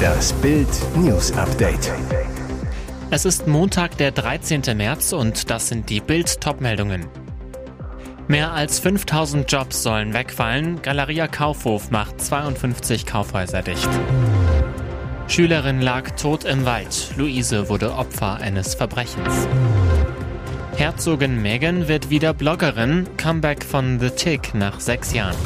Das Bild News Update. Es ist Montag, der 13. März und das sind die Bild Topmeldungen. Mehr als 5000 Jobs sollen wegfallen. Galeria Kaufhof macht 52 Kaufhäuser dicht. Schülerin lag tot im Wald. Luise wurde Opfer eines Verbrechens. Herzogin Meghan wird wieder Bloggerin. Comeback von The Tick nach sechs Jahren.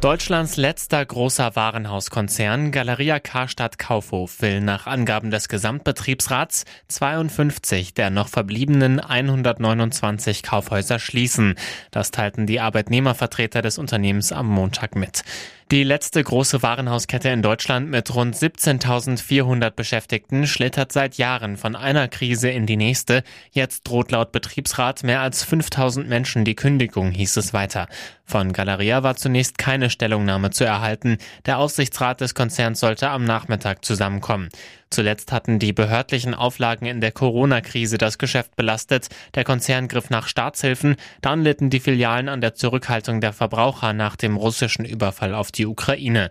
Deutschlands letzter großer Warenhauskonzern Galeria Karstadt Kaufhof will nach Angaben des Gesamtbetriebsrats 52 der noch verbliebenen 129 Kaufhäuser schließen. Das teilten die Arbeitnehmervertreter des Unternehmens am Montag mit. Die letzte große Warenhauskette in Deutschland mit rund 17.400 Beschäftigten schlittert seit Jahren von einer Krise in die nächste. Jetzt droht laut Betriebsrat mehr als 5.000 Menschen die Kündigung, hieß es weiter. Von Galeria war zunächst keine Stellungnahme zu erhalten. Der Aufsichtsrat des Konzerns sollte am Nachmittag zusammenkommen. Zuletzt hatten die behördlichen Auflagen in der Corona-Krise das Geschäft belastet. Der Konzern griff nach Staatshilfen. Dann litten die Filialen an der Zurückhaltung der Verbraucher nach dem russischen Überfall auf die Ukraine.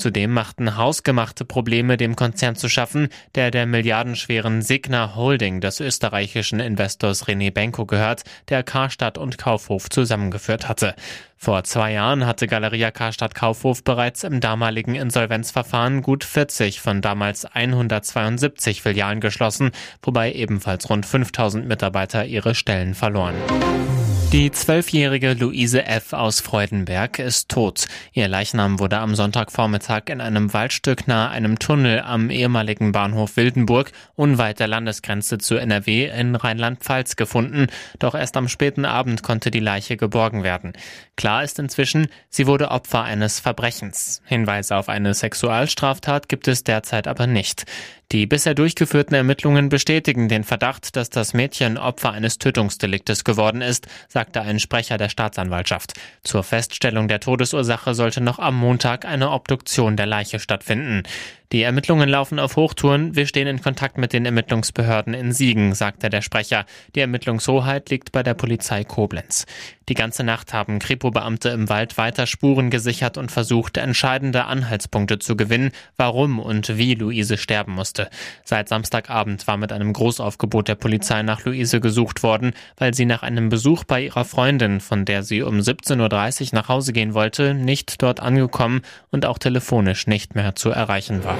Zudem machten hausgemachte Probleme dem Konzern zu schaffen, der der milliardenschweren Signa Holding des österreichischen Investors René Benko gehört, der Karstadt und Kaufhof zusammengeführt hatte. Vor zwei Jahren hatte Galeria Karstadt Kaufhof bereits im damaligen Insolvenzverfahren gut 40 von damals 172 Filialen geschlossen, wobei ebenfalls rund 5000 Mitarbeiter ihre Stellen verloren. Die zwölfjährige Luise F. aus Freudenberg ist tot. Ihr Leichnam wurde am Sonntagvormittag in einem Waldstück nahe einem Tunnel am ehemaligen Bahnhof Wildenburg unweit der Landesgrenze zu NRW in Rheinland-Pfalz gefunden. Doch erst am späten Abend konnte die Leiche geborgen werden. Klar ist inzwischen, sie wurde Opfer eines Verbrechens. Hinweise auf eine Sexualstraftat gibt es derzeit aber nicht. Die bisher durchgeführten Ermittlungen bestätigen den Verdacht, dass das Mädchen Opfer eines Tötungsdeliktes geworden ist, sagte ein Sprecher der Staatsanwaltschaft. Zur Feststellung der Todesursache sollte noch am Montag eine Obduktion der Leiche stattfinden. Die Ermittlungen laufen auf Hochtouren. Wir stehen in Kontakt mit den Ermittlungsbehörden in Siegen, sagte der Sprecher. Die Ermittlungshoheit liegt bei der Polizei Koblenz. Die ganze Nacht haben Kripo-Beamte im Wald weiter Spuren gesichert und versucht, entscheidende Anhaltspunkte zu gewinnen, warum und wie Luise sterben musste. Seit Samstagabend war mit einem Großaufgebot der Polizei nach Luise gesucht worden, weil sie nach einem Besuch bei ihrer Freundin, von der sie um 17.30 Uhr nach Hause gehen wollte, nicht dort angekommen und auch telefonisch nicht mehr zu erreichen war.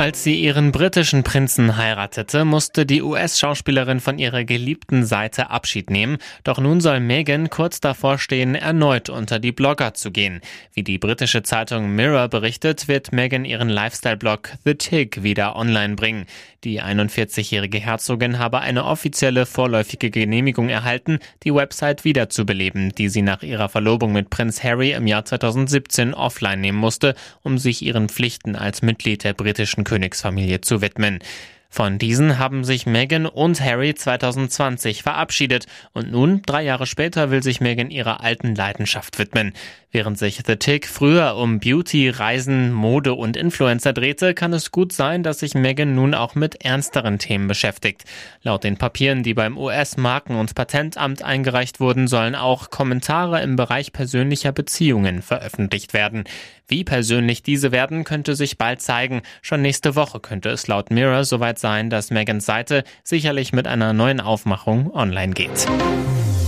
Als sie ihren britischen Prinzen heiratete, musste die US-Schauspielerin von ihrer geliebten Seite Abschied nehmen. Doch nun soll Meghan kurz davor stehen, erneut unter die Blogger zu gehen. Wie die britische Zeitung Mirror berichtet, wird Meghan ihren Lifestyle-Blog The Tick wieder online bringen. Die 41-jährige Herzogin habe eine offizielle vorläufige Genehmigung erhalten, die Website wiederzubeleben, die sie nach ihrer Verlobung mit Prinz Harry im Jahr 2017 offline nehmen musste, um sich ihren Pflichten als Mitglied der britischen Königsfamilie zu widmen. Von diesen haben sich Meghan und Harry 2020 verabschiedet und nun, drei Jahre später, will sich Meghan ihrer alten Leidenschaft widmen. Während sich The Tick früher um Beauty, Reisen, Mode und Influencer drehte, kann es gut sein, dass sich Meghan nun auch mit ernsteren Themen beschäftigt. Laut den Papieren, die beim US-Marken- und Patentamt eingereicht wurden, sollen auch Kommentare im Bereich persönlicher Beziehungen veröffentlicht werden. Wie persönlich diese werden, könnte sich bald zeigen. Schon nächste Woche könnte es laut Mirror soweit sein, dass Megans Seite sicherlich mit einer neuen Aufmachung online geht.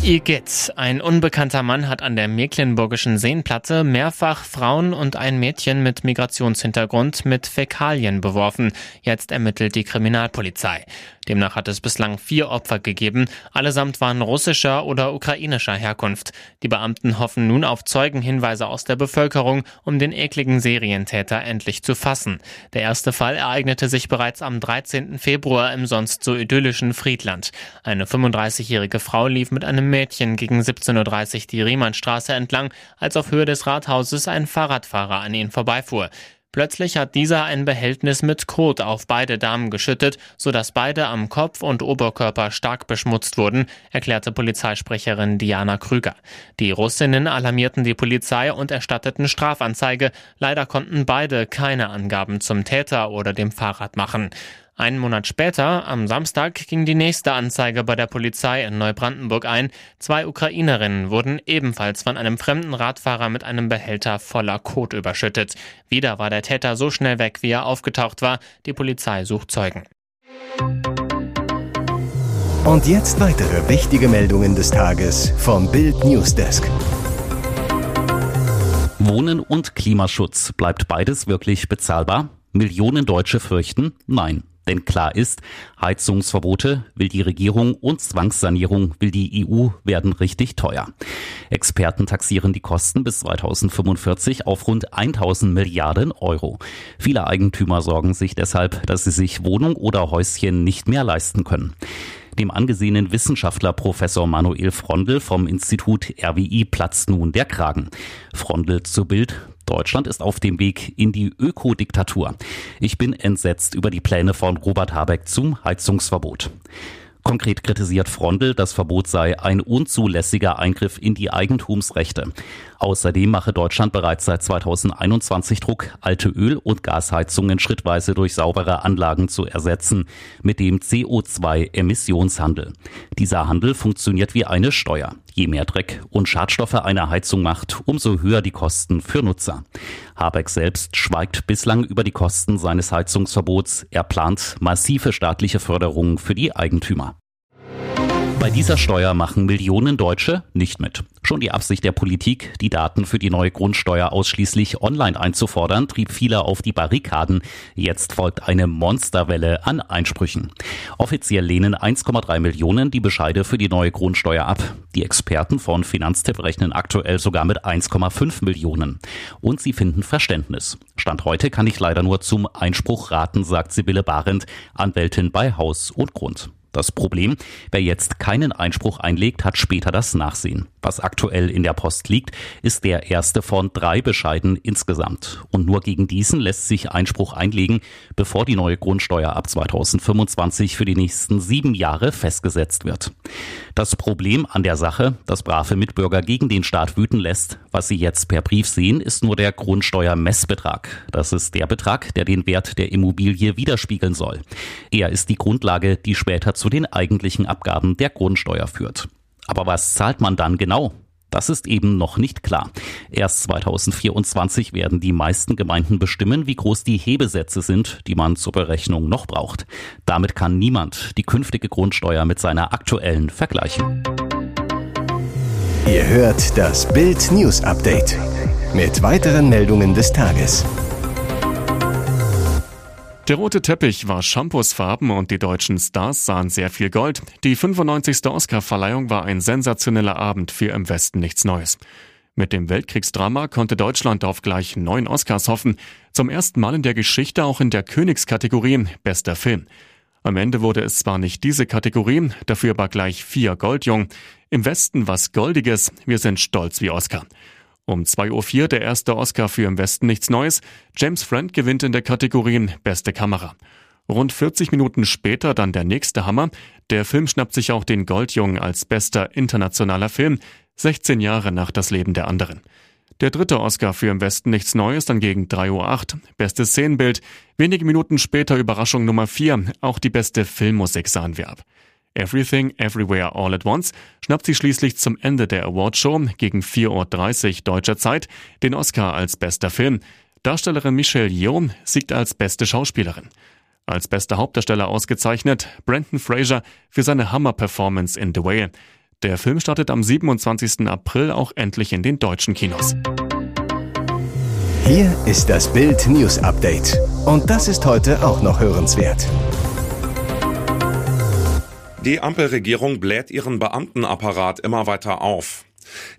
Igitt. Ein unbekannter Mann hat an der Mecklenburgischen Seenplatte mehrfach Frauen und ein Mädchen mit Migrationshintergrund mit Fäkalien beworfen. Jetzt ermittelt die Kriminalpolizei. Demnach hat es bislang vier Opfer gegeben. Allesamt waren russischer oder ukrainischer Herkunft. Die Beamten hoffen nun auf Zeugenhinweise aus der Bevölkerung, um den ekligen Serientäter endlich zu fassen. Der erste Fall ereignete sich bereits am 13. Februar im sonst so idyllischen Friedland. Eine 35-jährige Frau lief mit einem Mädchen gegen 17.30 Uhr die Riemannstraße entlang, als auf Höhe des Rathauses ein Fahrradfahrer an ihnen vorbeifuhr. Plötzlich hat dieser ein Behältnis mit Kot auf beide Damen geschüttet, sodass beide am Kopf und Oberkörper stark beschmutzt wurden, erklärte Polizeisprecherin Diana Krüger. Die Russinnen alarmierten die Polizei und erstatteten Strafanzeige. Leider konnten beide keine Angaben zum Täter oder dem Fahrrad machen. Einen Monat später, am Samstag, ging die nächste Anzeige bei der Polizei in Neubrandenburg ein. Zwei Ukrainerinnen wurden ebenfalls von einem fremden Radfahrer mit einem Behälter voller Kot überschüttet. Wieder war der Täter so schnell weg, wie er aufgetaucht war. Die Polizei sucht Zeugen. Und jetzt weitere wichtige Meldungen des Tages vom Bild Newsdesk. Wohnen und Klimaschutz. Bleibt beides wirklich bezahlbar? Millionen Deutsche fürchten nein. Denn klar ist, Heizungsverbote will die Regierung und Zwangssanierung will die EU werden richtig teuer. Experten taxieren die Kosten bis 2045 auf rund 1000 Milliarden Euro. Viele Eigentümer sorgen sich deshalb, dass sie sich Wohnung oder Häuschen nicht mehr leisten können. Dem angesehenen Wissenschaftler Professor Manuel Frondel vom Institut RWI platzt nun der Kragen. Frondel zu Bild. Deutschland ist auf dem Weg in die Ökodiktatur. Ich bin entsetzt über die Pläne von Robert Habeck zum Heizungsverbot. Konkret kritisiert Frondel, das Verbot sei ein unzulässiger Eingriff in die Eigentumsrechte. Außerdem mache Deutschland bereits seit 2021 Druck, alte Öl- und Gasheizungen schrittweise durch saubere Anlagen zu ersetzen, mit dem CO2-Emissionshandel. Dieser Handel funktioniert wie eine Steuer. Je mehr Dreck und Schadstoffe eine Heizung macht, umso höher die Kosten für Nutzer. Habeck selbst schweigt bislang über die Kosten seines Heizungsverbots. Er plant massive staatliche Förderungen für die Eigentümer. Bei dieser Steuer machen Millionen Deutsche nicht mit. Schon die Absicht der Politik, die Daten für die neue Grundsteuer ausschließlich online einzufordern, trieb viele auf die Barrikaden. Jetzt folgt eine Monsterwelle an Einsprüchen. Offiziell lehnen 1,3 Millionen die Bescheide für die neue Grundsteuer ab. Die Experten von Finanztipp rechnen aktuell sogar mit 1,5 Millionen. Und sie finden Verständnis. Stand heute kann ich leider nur zum Einspruch raten, sagt Sibylle Barend, Anwältin bei Haus und Grund. Das Problem, wer jetzt keinen Einspruch einlegt, hat später das Nachsehen. Was aktuell in der Post liegt, ist der erste von drei Bescheiden insgesamt. Und nur gegen diesen lässt sich Einspruch einlegen, bevor die neue Grundsteuer ab 2025 für die nächsten sieben Jahre festgesetzt wird. Das Problem an der Sache, das brave Mitbürger gegen den Staat wüten lässt, was sie jetzt per Brief sehen, ist nur der Grundsteuermessbetrag. Das ist der Betrag, der den Wert der Immobilie widerspiegeln soll. Er ist die Grundlage, die später zu den eigentlichen Abgaben der Grundsteuer führt. Aber was zahlt man dann genau? Das ist eben noch nicht klar. Erst 2024 werden die meisten Gemeinden bestimmen, wie groß die Hebesätze sind, die man zur Berechnung noch braucht. Damit kann niemand die künftige Grundsteuer mit seiner aktuellen vergleichen. Ihr hört das Bild News Update mit weiteren Meldungen des Tages. Der rote Teppich war Shampoosfarben und die deutschen Stars sahen sehr viel Gold. Die 95. Oscarverleihung war ein sensationeller Abend für Im Westen nichts Neues. Mit dem Weltkriegsdrama konnte Deutschland auf gleich neun Oscars hoffen. Zum ersten Mal in der Geschichte auch in der Königskategorie Bester Film. Am Ende wurde es zwar nicht diese Kategorie, dafür aber gleich vier Goldjung. Im Westen was Goldiges, wir sind stolz wie Oscar. Um 2.04 Uhr der erste Oscar für Im Westen nichts Neues. James Friend gewinnt in der Kategorie Beste Kamera. Rund 40 Minuten später dann der nächste Hammer. Der Film schnappt sich auch den Goldjungen als bester internationaler Film, 16 Jahre nach das Leben der anderen. Der dritte Oscar für Im Westen nichts Neues dann gegen 3.08 Uhr. Bestes Szenenbild. Wenige Minuten später Überraschung Nummer 4. Auch die beste Filmmusik sahen wir ab. Everything, Everywhere, All at Once schnappt sie schließlich zum Ende der Awardshow gegen 4.30 Uhr deutscher Zeit den Oscar als bester Film. Darstellerin Michelle Yeoh siegt als beste Schauspielerin. Als bester Hauptdarsteller ausgezeichnet Brandon Fraser für seine Hammer-Performance in The Whale. Der Film startet am 27. April auch endlich in den deutschen Kinos. Hier ist das Bild News Update. Und das ist heute auch noch hörenswert. Die Ampelregierung bläht ihren Beamtenapparat immer weiter auf.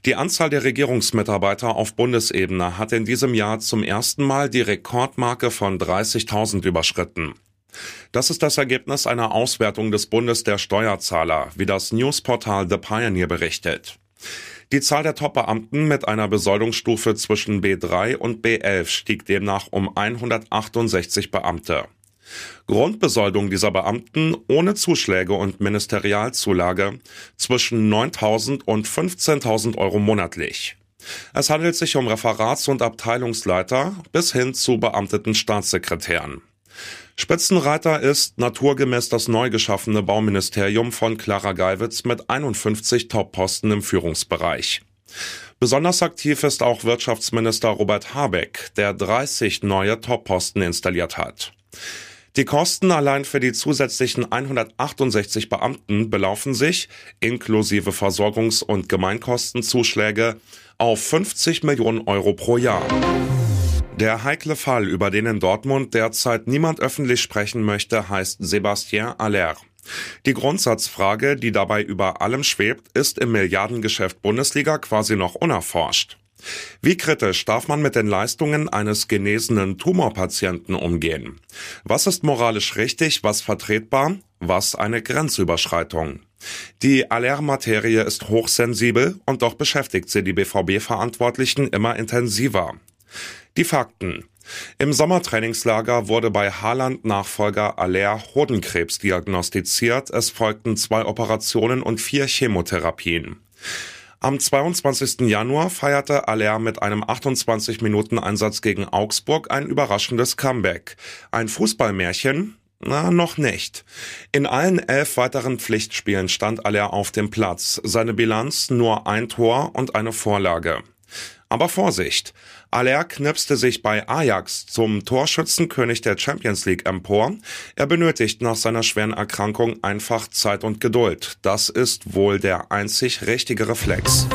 Die Anzahl der Regierungsmitarbeiter auf Bundesebene hat in diesem Jahr zum ersten Mal die Rekordmarke von 30.000 überschritten. Das ist das Ergebnis einer Auswertung des Bundes der Steuerzahler, wie das Newsportal The Pioneer berichtet. Die Zahl der Top-Beamten mit einer Besoldungsstufe zwischen B3 und B11 stieg demnach um 168 Beamte. Grundbesoldung dieser Beamten ohne Zuschläge und Ministerialzulage zwischen 9.000 und 15.000 Euro monatlich. Es handelt sich um Referats- und Abteilungsleiter bis hin zu beamteten Staatssekretären. Spitzenreiter ist naturgemäß das neu geschaffene Bauministerium von Clara Geiwitz mit 51 Top-Posten im Führungsbereich. Besonders aktiv ist auch Wirtschaftsminister Robert Habeck, der 30 neue Top-Posten installiert hat. Die Kosten allein für die zusätzlichen 168 Beamten belaufen sich, inklusive Versorgungs- und Gemeinkostenzuschläge, auf 50 Millionen Euro pro Jahr. Der heikle Fall, über den in Dortmund derzeit niemand öffentlich sprechen möchte, heißt Sébastien Aller. Die Grundsatzfrage, die dabei über allem schwebt, ist im Milliardengeschäft Bundesliga quasi noch unerforscht. Wie kritisch darf man mit den Leistungen eines genesenen Tumorpatienten umgehen? Was ist moralisch richtig, was vertretbar, was eine Grenzüberschreitung? Die Aller-Materie ist hochsensibel und doch beschäftigt sie die BVB-Verantwortlichen immer intensiver. Die Fakten. Im Sommertrainingslager wurde bei Haaland-Nachfolger Aller Hodenkrebs diagnostiziert. Es folgten zwei Operationen und vier Chemotherapien. Am 22. Januar feierte Aller mit einem 28 Minuten Einsatz gegen Augsburg ein überraschendes Comeback. Ein Fußballmärchen? Na, noch nicht. In allen elf weiteren Pflichtspielen stand Aller auf dem Platz. Seine Bilanz nur ein Tor und eine Vorlage. Aber Vorsicht! Aller knipste sich bei Ajax zum Torschützenkönig der Champions League empor. Er benötigt nach seiner schweren Erkrankung einfach Zeit und Geduld. Das ist wohl der einzig richtige Reflex.